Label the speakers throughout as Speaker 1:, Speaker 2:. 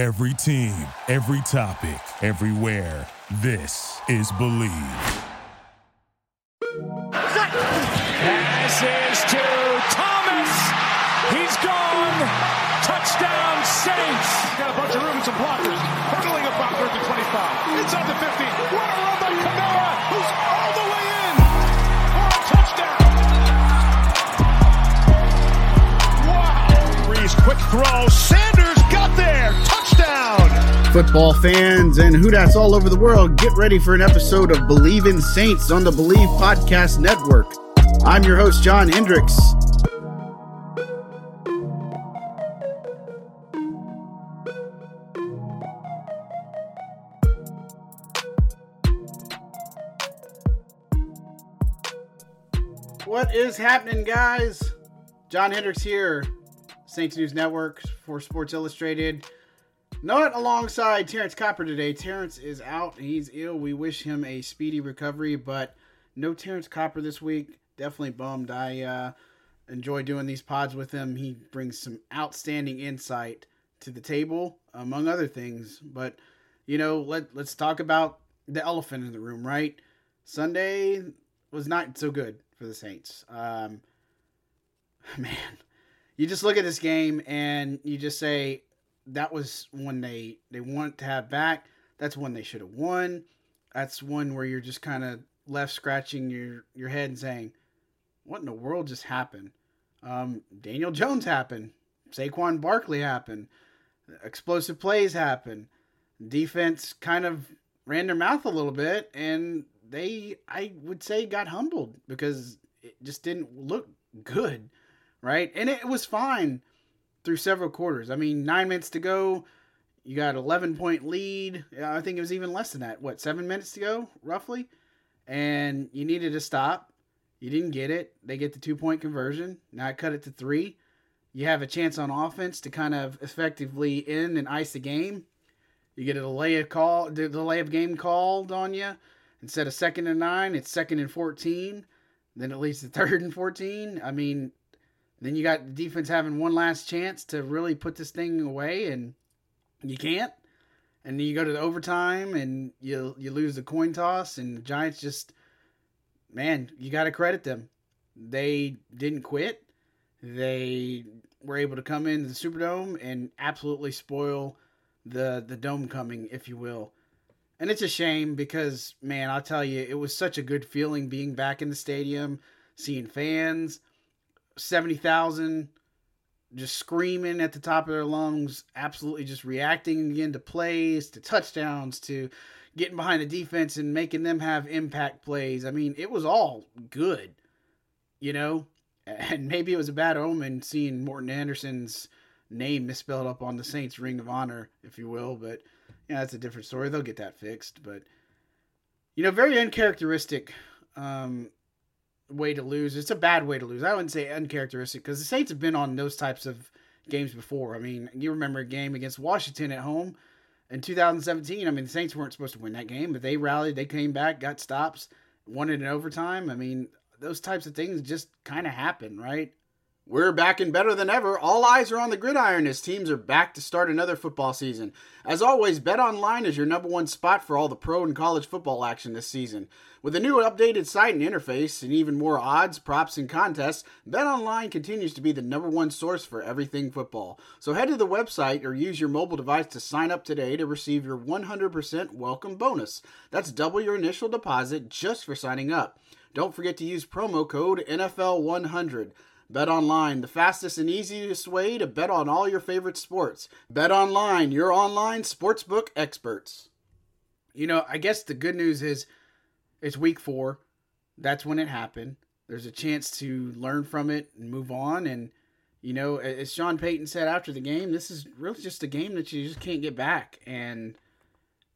Speaker 1: Every team, every topic, everywhere. This is Bleav.
Speaker 2: Pass is to Thomas. He's gone. Touchdown Saints.
Speaker 3: Got a bunch of room and some blockers. Hurdling it backward to 25. Inside the 50. What a run by Kamara, who's all the way in for a touchdown. Wow. Brees, quick throw. Sanders got there. Touchdown.
Speaker 4: Football fans and Who Dats all over the world, get ready for an episode of Bleav in Saints on the Bleav Podcast Network. I'm your host, John Hendricks. What is happening, guys? John Hendricks here, Saints News Network for Sports Illustrated. Not alongside Terrence Copper today. Terrence is out. He's ill. We wish him a speedy recovery, but no Terrence Copper this week. Definitely bummed. I uh, enjoy doing these pods with him. He brings some outstanding insight to the table, among other things. But, you know, let, let's talk about the elephant in the room, right? Sunday was not so good for the Saints. Um, man, you just look at this game and you just say, that was when they they want to have back. That's one they should have won. That's one where you're just kind of left scratching your your head and saying, "What in the world just happened?" Um, Daniel Jones happened. Saquon Barkley happened. Explosive plays happened. Defense kind of ran their mouth a little bit, and they, I would say, got humbled because it just didn't look good, right? And it was fine through several quarters. I mean, nine minutes to go, you got 11 point lead. I think it was even less than that. What, seven minutes to go, roughly? And you needed to stop. You didn't get it. They get the two point conversion. Now I cut it to three. You have a chance on offense to kind of effectively end and ice the game. You get a delay of call, the delay of game called on you. Instead of second and nine, it's second and 14. Then it leads to third and 14. I mean, then you got the defense having one last chance to really put this thing away, and you can't. And then you go to the overtime, and you you lose the coin toss, and the Giants just, man, you got to credit them. They didn't quit. They were able to come into the Superdome and absolutely spoil the the dome coming, if you will. And it's a shame because, man, I'll tell you, it was such a good feeling being back in the stadium, seeing fans 70,000 just screaming at the top of their lungs, absolutely just reacting again to plays, to touchdowns, to getting behind the defense and making them have impact plays. I mean, it was all good, you know? And maybe it was a bad omen seeing Morten Andersen's name misspelled up on the Saints Ring of Honor, if you will, but yeah, that's a different story. They'll get that fixed, but you know, very uncharacteristic um, way to lose. It's a bad way to lose. I wouldn't say uncharacteristic because the Saints have been on those types of games before. I mean, you remember a game against Washington at home in 2017. I mean, the Saints weren't supposed to win that game, but they rallied, they came back, got stops, won it in overtime. I mean, those types of things just kind of happen, right? We're back and better than ever. All eyes are on the gridiron as teams are back to start another football season. As always, Bet Online is your number one spot for all the pro and college football action this season. With a new updated site and interface and even more odds, props, and contests, Bet Online continues to be the number one source for everything football. So head to the website or use your mobile device to sign up today to receive your 100% welcome bonus. That's double your initial deposit just for signing up. Don't forget to use promo code NFL100. Bet online, the fastest and easiest way to bet on all your favorite sports. Bet online, your online sportsbook experts. You know, I guess the good news is it's week four. That's when it happened. There's a chance to learn from it and move on. And, you know, as Sean Payton said after the game, this is really just a game that you just can't get back. And,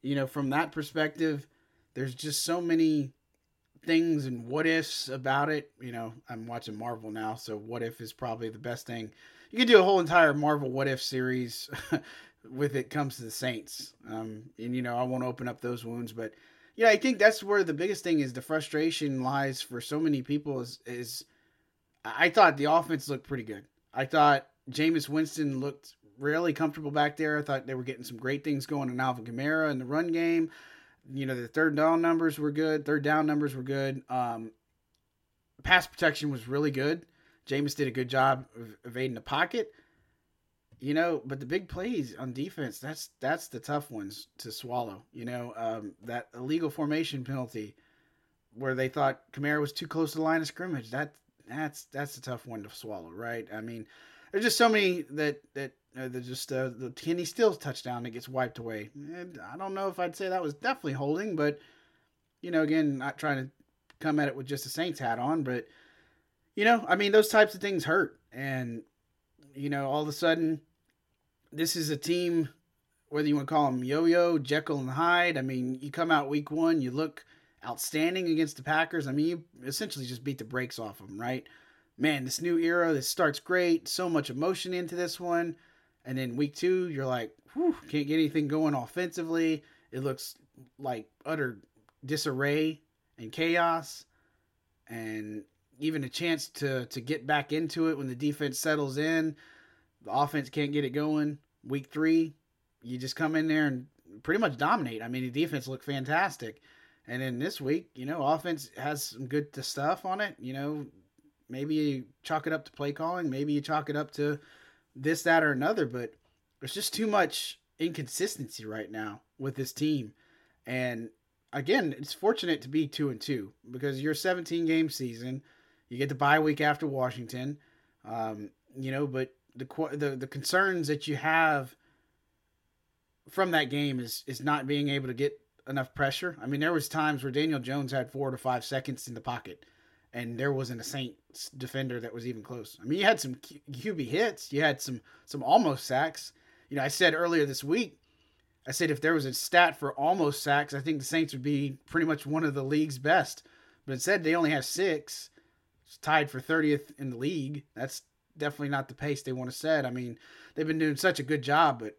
Speaker 4: you know, from that perspective, there's just so many things and what ifs about it. You know, I'm watching Marvel now, so what if is probably the best thing. You could do a whole entire Marvel what if series with it comes to the Saints. Um, and you know, I won't open up those wounds, but yeah, I think that's where the biggest thing is the frustration lies for so many people is is I thought the offense looked pretty good. I thought Jameis Winston looked really comfortable back there. I thought they were getting some great things going in Alvin Kamara in the run game. You know, the third down numbers were good. Third down numbers were good. Um, pass protection was really good. Jameis did a good job of evading the pocket. You know, but the big plays on defense, that's that's the tough ones to swallow. You know, um, that illegal formation penalty where they thought Kamara was too close to the line of scrimmage. That that's that's a tough one to swallow, right? I mean, there's just so many that that uh, there's just uh, the Kenny Stills touchdown that gets wiped away. And I don't know if I'd say that was definitely holding, but you know, again, not trying to come at it with just a Saints hat on, but you know, I mean, those types of things hurt, and you know, all of a sudden, this is a team. Whether you want to call them Yo-Yo, Jekyll and Hyde. I mean, you come out week one, you look outstanding against the Packers. I mean, you essentially just beat the brakes off them, right? Man, this new era, this starts great. So much emotion into this one. And then week two, you're like, whew, can't get anything going offensively. It looks like utter disarray and chaos. And even a chance to, to get back into it when the defense settles in. The offense can't get it going. Week three, you just come in there and pretty much dominate. I mean, the defense looked fantastic. And then this week, you know, offense has some good stuff on it. You know, maybe you chalk it up to play calling, maybe you chalk it up to this, that, or another, but there's just too much inconsistency right now with this team. And again, it's fortunate to be two and two because you're 17 game season. You get the bye week after Washington, um, you know. But the the the concerns that you have from that game is is not being able to get enough pressure. I mean, there was times where Daniel Jones had four to five seconds in the pocket, and there wasn't a Saints defender that was even close. I mean, you had some QB hits, you had some some almost sacks. You know, I said earlier this week, I said if there was a stat for almost sacks, I think the Saints would be pretty much one of the league's best. But instead, they only have six. It's tied for 30th in the league. That's definitely not the pace they want to set. I mean, they've been doing such a good job, but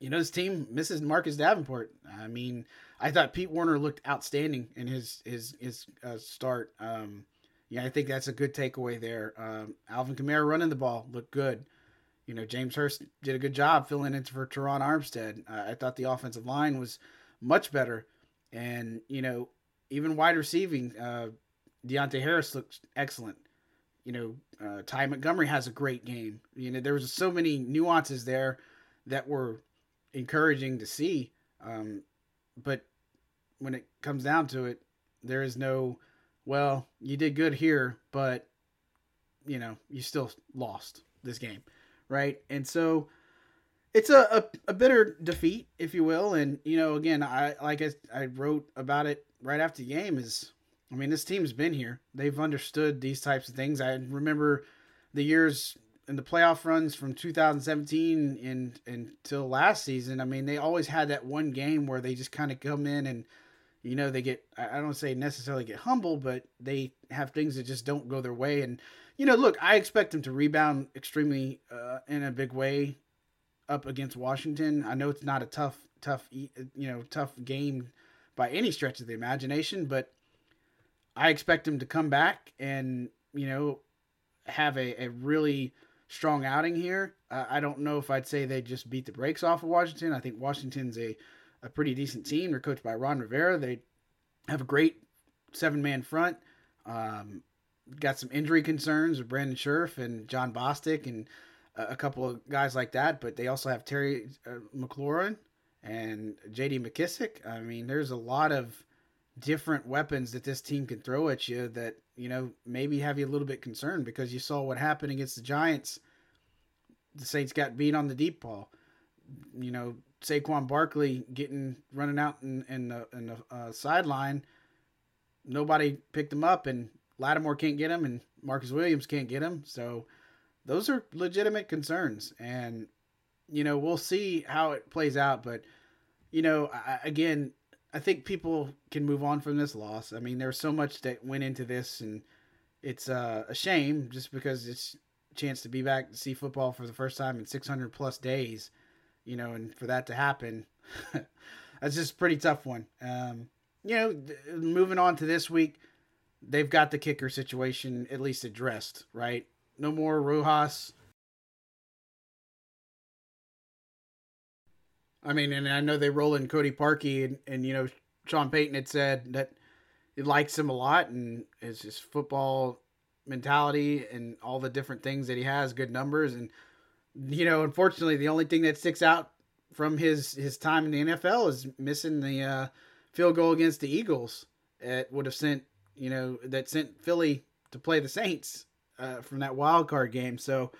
Speaker 4: you know, his team misses Marcus Davenport. I mean, I thought Pete Werner looked outstanding in his his his uh, start. Um, yeah, I think that's a good takeaway there. Um, Alvin Kamara running the ball looked good. You know, James Hurst did a good job filling in for Terron Armstead. Uh, I thought the offensive line was much better, and you know, even wide receiving, uh, Deonte Harris looked excellent. You know, uh, Ty Montgomery has a great game. You know, there was so many nuances there that were encouraging to see. Um, but when it comes down to it, there is no, well, you did good here, but you know, you still lost this game, right? And so it's a, a, a bitter defeat, if you will. And you know, again, I like I, I wrote about it right after the game. Is I mean, this team's been here; they've understood these types of things. I remember the years in the playoff runs from 2017 and until last season, I mean, they always had that one game where they just kind of come in and, you know, they get, I don't say necessarily get humble, but they have things that just don't go their way. And, you know, look, I expect them to rebound extremely uh, in a big way up against Washington. I know it's not a tough, tough, you know, tough game by any stretch of the imagination, but I expect them to come back and, you know, have a, a really strong outing here. Uh, I don't know if I'd say they just beat the brakes off of Washington. I think Washington's a, a pretty decent team. They're coached by Ron Rivera. They have a great seven man front. Um, got some injury concerns with Brandon Scherff and Jon Bostic and a, a couple of guys like that, but they also have Terry uh, McLaurin and J.D. McKissic. I mean, there's a lot of different weapons that this team can throw at you that you know maybe have you a little bit concerned because you saw what happened against the Giants. The Saints got beat on the deep ball. You know Saquon Barkley getting running out in, in the in the uh, sideline. Nobody picked him up, and Lattimore can't get him, and Marcus Williams can't get him. So those are legitimate concerns, and you know we'll see how it plays out. But you know, again, I think people can move on from this loss. I mean, there's so much that went into this, and it's uh, a shame just because it's a chance to be back to see football for the first time in 600 plus days, you know, and for that to happen, that's just a pretty tough one. Um, you know, moving on to this week, they've got the kicker situation at least addressed, right? No more Rosas I mean, and I know they roll in Cody Parkey, and, and you know, Sean Payton had said that he likes him a lot, and his his football mentality and all the different things that he has, good numbers, and you know, unfortunately, the only thing that sticks out from his his time in the NFL is missing the uh, field goal against the Eagles. It would have sent you know that sent Philly to play the Saints uh, from that wild card game. So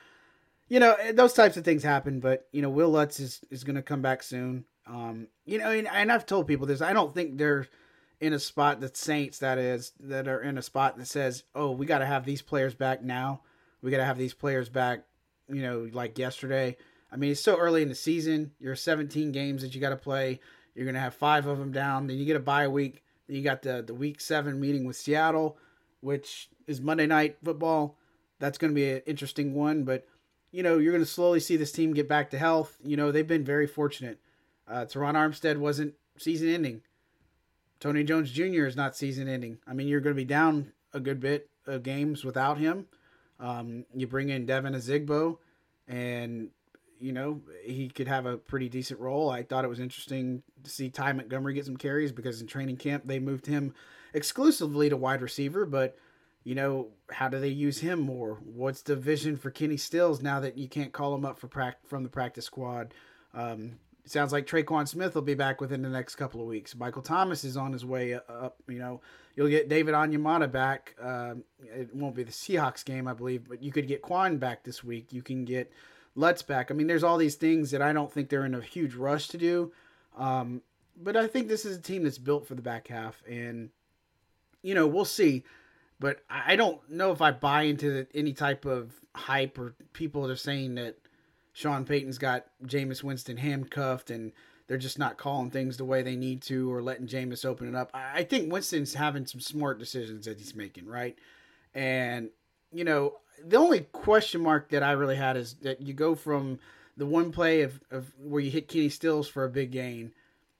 Speaker 4: you know those types of things happen. But you know Wil Lutz is is going to come back soon. Um, you know, and, and I've told people this. I don't think they're in a spot that Saints that is that are in a spot that says, "Oh, we got to have these players back now. We got to have these players back." You know, like yesterday. I mean, it's so early in the season. You're 17 games that you got to play. You're gonna have five of them down. Then you get a bye week. Then you got the the week seven meeting with Seattle, which is Monday night football. That's gonna be an interesting one. But you know, you're gonna slowly see this team get back to health. You know, they've been very fortunate. Uh, Terron Armstead wasn't season ending. Tony Jones Jr. is not season ending. I mean, you're going to be down a good bit of games without him. Um, you bring in Devine Ozigbo, and you know he could have a pretty decent role. I thought it was interesting to see Ty Montgomery get some carries because in training camp they moved him exclusively to wide receiver. But you know, how do they use him more? What's the vision for Kenny Stills now that you can't call him up for pra- from the practice squad? Um, sounds like Tre'Quan Smith will be back within the next couple of weeks. Michael Thomas is on his way up. You know, you'll get David Onyemata back. Uh, it won't be the Seahawks game, I believe, but you could get Quan back this week. You can get Lutz back. I mean, there's all these things that I don't think they're in a huge rush to do. Um, but I think this is a team that's built for the back half, and you know, we'll see. But I don't know if I buy into any type of hype or people that are saying that Sean Payton's got Jameis Winston handcuffed and they're just not calling things the way they need to or letting Jameis open it up. I think Winston's having some smart decisions that he's making, right? And, you know, the only question mark that I really had is that you go from the one play of, of where you hit Kenny Stills for a big gain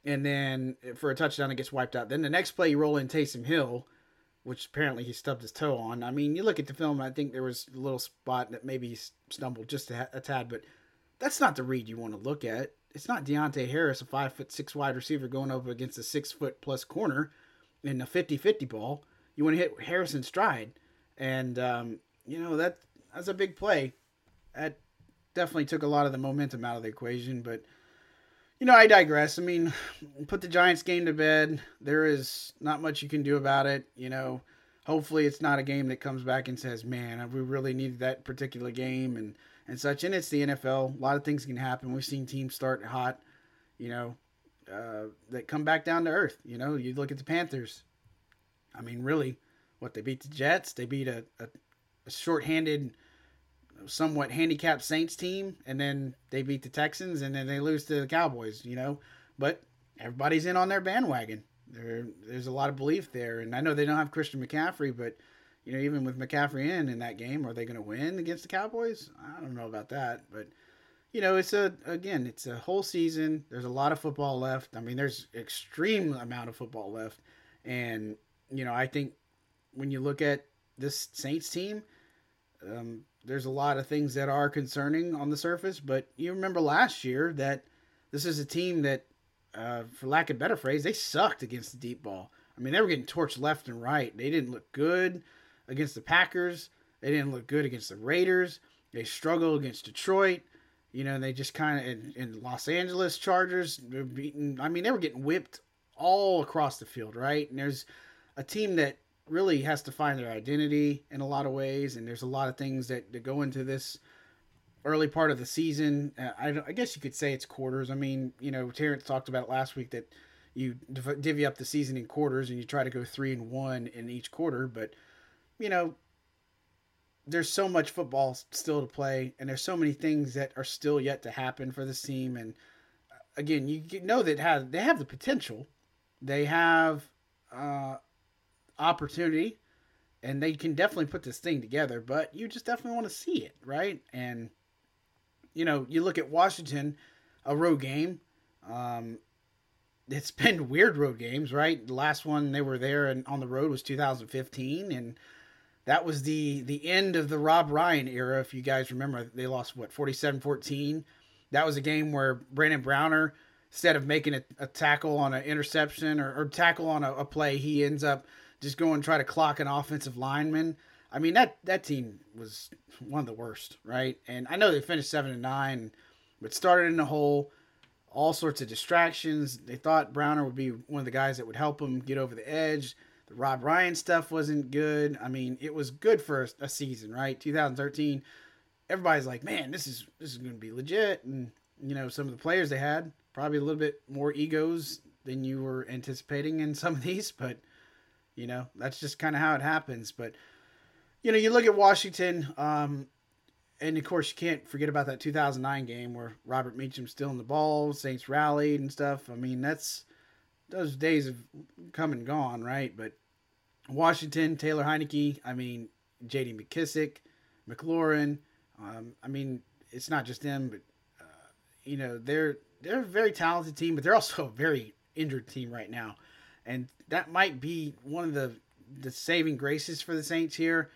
Speaker 4: and then for a touchdown it gets wiped out. Then the next play you roll in Taysom Hill, which apparently he stubbed his toe on. I mean, you look at the film, I think there was a little spot that maybe he stumbled just a, a tad, but – that's not the read you want to look at. It's not Deonte Harris, a five foot six wide receiver, going up against a six foot plus corner in a 50 50 ball. You want to hit Harrison stride. And, um, you know, that that's a big play. That definitely took a lot of the momentum out of the equation. But, you know, I digress. I mean, put the Giants game to bed. There is not much you can do about it. You know, hopefully it's not a game that comes back and says, man, we really needed that particular game. And, and such. And it's the NFL. A lot of things can happen. We've seen teams start hot, you know, uh, that come back down to earth. You know, you look at the Panthers. I mean, really, what they beat the Jets. They beat a, a, a short-handed, somewhat handicapped Saints team, and then they beat the Texans, and then they lose to the Cowboys. You know, but everybody's in on their bandwagon. There, there's a lot of belief there, and I know they don't have Christian McCaffrey, but you know, even with McCaffrey in in that game, are they going to win against the Cowboys? I don't know about that, but you know, it's a again, it's a whole season. There's a lot of football left. I mean, there's extreme amount of football left, and you know, I think when you look at this Saints team, um, there's a lot of things that are concerning on the surface. But you remember last year that this is a team that, uh, for lack of better phrase, they sucked against the deep ball. I mean, they were getting torched left and right. They didn't look good against the Packers. They didn't look good against the Raiders. They struggled against Detroit. You know, they just kind of in, in, Los Angeles Chargers, beaten. I mean, they were getting whipped all across the field, right? And there's a team that really has to find their identity in a lot of ways, and there's a lot of things that, that go into this early part of the season. Uh, I, I, guess you could say it's quarters. I mean, you know, Terrence talked about it last week that you divvy up the season in quarters and you try to go three and one in each quarter, but you know, there's so much football still to play, and there's so many things that are still yet to happen for this team. And uh, again, you know that have they have the potential, they have uh, opportunity, and they can definitely put this thing together. But you just definitely want to see it, right? And you know, you look at Washington, a road game. Um, it's been weird road games, right? The last one they were there and on the road was 2015, and that was the the end of the Rob Ryan era. If you guys remember, they lost what 47-14. That was a game where Brandon Browner instead of making a, a tackle on an interception or, or tackle on a, a, play, he ends up just go and try to clock an offensive lineman. I mean that that team was one of the worst, right? And I know they finished seven and nine, but started in the hole. All sorts of distractions. They thought Browner would be one of the guys that would help them get over the edge. The Rob Ryan stuff wasn't good. I mean, it was good for a, a season, right? 2013. Everybody's like, man, this is this is going to be legit, and you know, some of the players they had probably a little bit more egos than you were anticipating in some of these, but you know, that's just kind of how it happens. But you know, you look at Washington, um, and of course, you can't forget about that 2009 game where Robert Meachem's still in the ball, Saints rallied and stuff. I mean, that's those days have come and gone, right? But Washington, Taylor Heinicke, I mean, J.D. McKissic, McLaurin. Um, I mean, it's not just them, but uh, you know, they're they're a very talented team, but they're also a very injured team right now, and that might be one of the the saving graces for the Saints here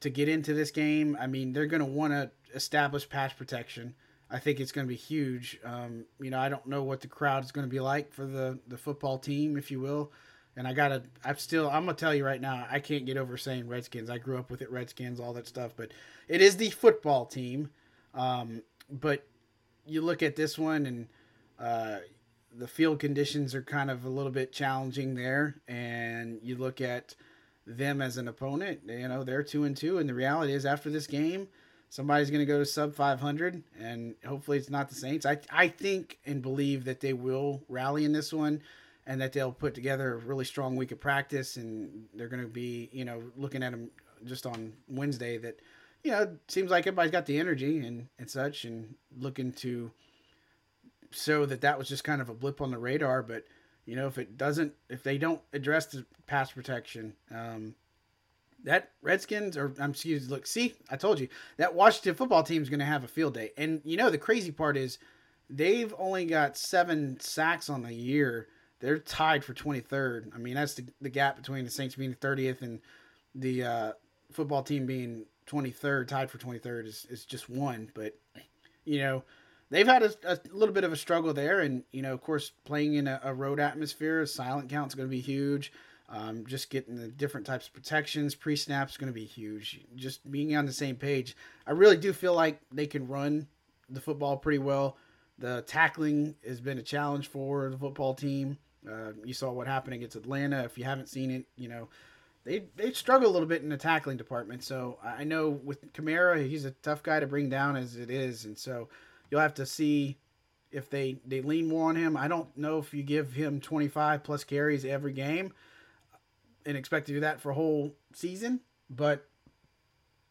Speaker 4: to get into this game. I mean, they're going to want to establish pass protection. I think it's going to be huge. Um, you know, I don't know what the crowd is going to be like for the the football team, if you will. And I gotta, I'm still, I'm gonna tell you right now, I can't get over saying Redskins. I grew up with it, Redskins, all that stuff. But it is the football team. Um, but you look at this one, and uh, the field conditions are kind of a little bit challenging there. And you look at them as an opponent. You know, they're two and two, and the reality is, after this game, somebody's going to go to sub 500, and hopefully it's not the Saints. I I think and believe that they will rally in this one, and that they'll put together a really strong week of practice, and they're going to be you know looking at them just on Wednesday that you know seems like everybody's got the energy and and such, and looking to show that that was just kind of a blip on the radar, but you know, if it doesn't, if they don't address the pass protection, um, that Redskins or I'm excuse look, see, I told you that Washington football team is going to have a field day. And you know, the crazy part is they've only got seven sacks on the year. They're tied for 23rd. I mean, that's the, the gap between the Saints being 30th and the uh, football team being 23rd, tied for 23rd is, is just one. But, you know, they've had a, a, little bit of a struggle there, and you know, of course, playing in a, a road atmosphere, silent count is going to be huge. Um, just getting the different types of protections, pre snap is going to be huge. Just being on the same page, I really do feel like they can run the football pretty well. The tackling has been a challenge for the football team. Uh, you saw what happened against Atlanta. If you haven't seen it, you know they they struggle a little bit in the tackling department. So I know with Kamara, he's a tough guy to bring down as it is, and so You'll have to see if they they lean more on him. I don't know if you give him 25 plus carries every game and expect to do that for a whole season, but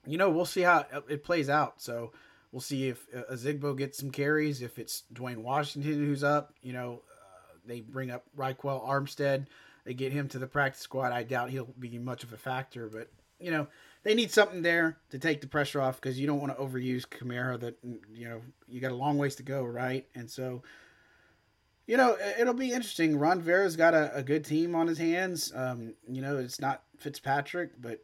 Speaker 4: you know we'll see how it plays out. So we'll see if uh, Ozigbo gets some carries. If it's Dwayne Washington who's up, you know uh, they bring up Ryquell Armstead. They get him to the practice squad. I doubt he'll be much of a factor, but you know they need something there to take the pressure off because you don't want to overuse Kamara. That you know you got a long ways to go, right? And so, you know, it'll be interesting. Ron Rivera's got a, a good team on his hands. Um, you know, it's not Fitzpatrick, but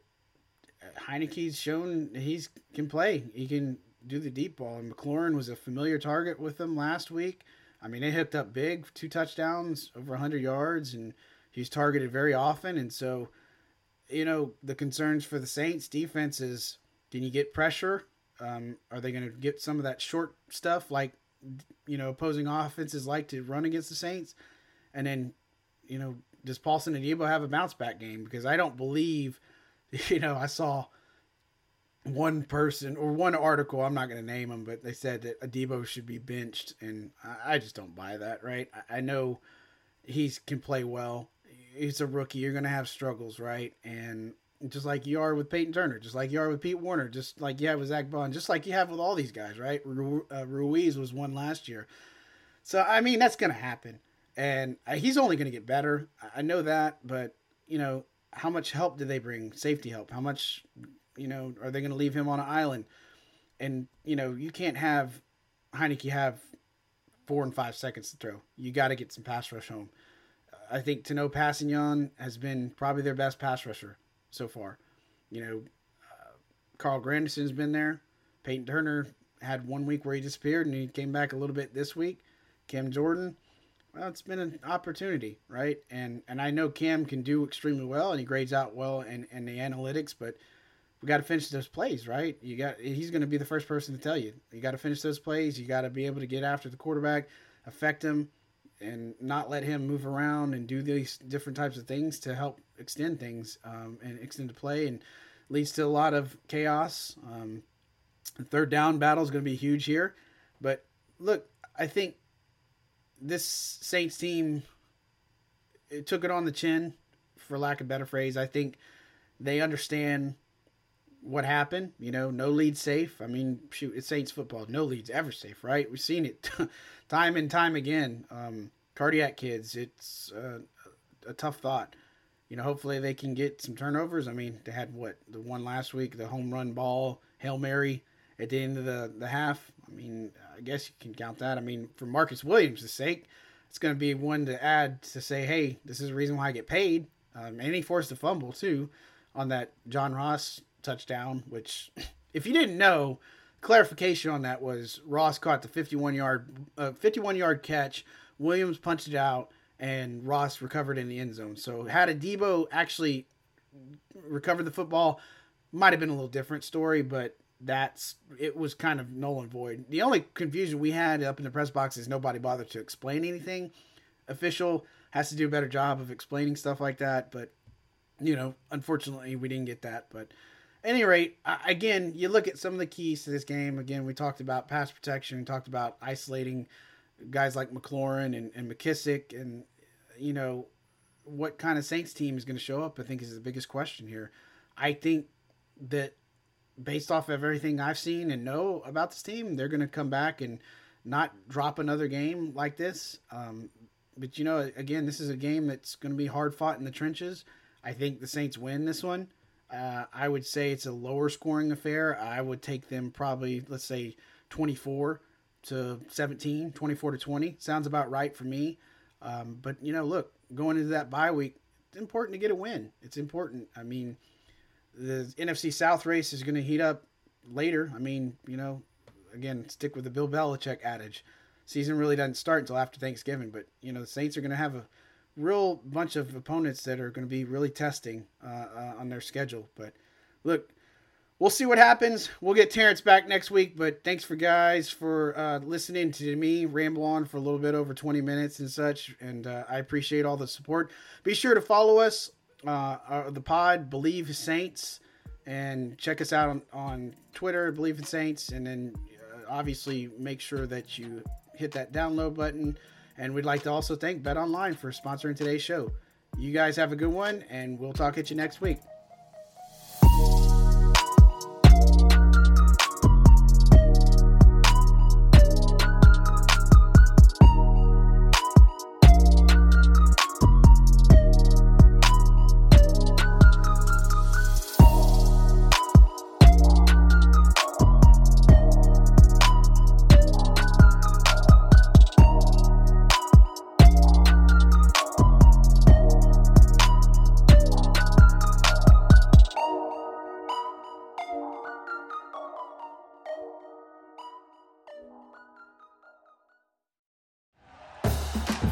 Speaker 4: Heinicke's shown he can play. He can do the deep ball. And McLaurin was a familiar target with them last week. I mean, they hooked up big, two touchdowns, over 100 yards, and he's targeted very often. And so you know, the concerns for the Saints defense is can you get pressure? Um, are they going to get some of that short stuff like, you know, opposing offenses like to run against the Saints? And then, you know, does Paulson Adebo have a bounce back game? Because I don't believe, you know, I saw one person or one article, I'm not going to name them, but they said that Adebo should be benched. And I, just don't buy that, right? I, I know he can play well he's a rookie. You're going to have struggles, right? And just like you are with Payton Turner, just like you are with Pete Werner, just like you have with Zack Baun, just like you have with all these guys, right? Ru- uh, Ruiz was one last year. So, I mean, that's going to happen. And uh, he's only going to get better. I know that. But, you know, how much help do they bring? Safety help? How much, you know, are they going to leave him on an island? And, you know, you can't have Heinicke have four and five seconds to throw. You got to get some pass rush home. I think Tanoh Kpassagnon has been probably their best pass rusher so far. You know, uh, Carl Granderson's been there. Payton Turner had one week where he disappeared and he came back a little bit this week. Cam Jordan, Well, it's been an opportunity, right? And and I know Cam can do extremely well, and he grades out well in, in the analytics, but we got to finish those plays, right? You got he's going to be the first person to tell you. You got to finish those plays. You got to be able to get after the quarterback, affect him, and not let him move around and do these different types of things to help extend things um, and extend the play and leads to a lot of chaos. Um, third down battle is going to be huge here, but look, I think this Saints team it took it on the chin, for lack of better phrase. I think they understand what happened. You know, no lead safe. I mean, shoot, it's Saints football. No leads ever safe, right? We've seen it time and time again. Um, cardiac kids, it's uh, a tough thought. You know, hopefully they can get some turnovers. I mean, they had what the one last week, the home run ball, hail mary at the end of the the half. I mean, I guess you can count that. I mean, for Marcus Williams' sake, it's going to be one to add to say, hey, this is the reason why I get paid. Um, and he forced a fumble too on that John Ross touchdown, which, if you didn't know, clarification on that was Ross caught the 51 yard uh, 51 yard catch. Williams punched it out, and Ross recovered in the end zone. So had Adebo actually recovered the football, might have been a little different story, but that's it was kind of null and void. The only confusion we had up in the press box is nobody bothered to explain anything. Official has to do a better job of explaining stuff like that, but you know, unfortunately, we didn't get that. But any rate, again, you look at some of the keys to this game. Again, we talked about pass protection, we talked about isolating guys like McLaurin and, and McKissic, and you know what kind of Saints team is going to show up. I think is the biggest question here. I think that based off of everything I've seen and know about this team, they're going to come back and not drop another game like this. Um, but you know, again, this is a game that's going to be hard fought in the trenches. I think the Saints win this one. Uh, I would say it's a lower scoring affair. I would take them probably, let's say, 24 to 17, 24 to 20. Sounds about right for me. Um, but, you know, look, going into that bye week, it's important to get a win. It's important. I mean, the NFC South race is going to heat up later. I mean, you know, again, stick with the Bill Belichick adage. Season really doesn't start until after Thanksgiving, but you know the Saints are going to have a real bunch of opponents that are going to be really testing uh, uh, on their schedule. But look, we'll see what happens. We'll get Terrence back next week. But thanks for guys for uh, listening to me ramble on for a little bit over 20 minutes and such. And uh, I appreciate all the support. Be sure to follow us uh, uh, the pod, Bleav Saints, and check us out on, on Twitter, Bleav in Saints, and then obviously make sure that you hit that download button. And we'd like to also thank Bet Online for sponsoring today's show. You guys have a good one, and we'll talk at you next week.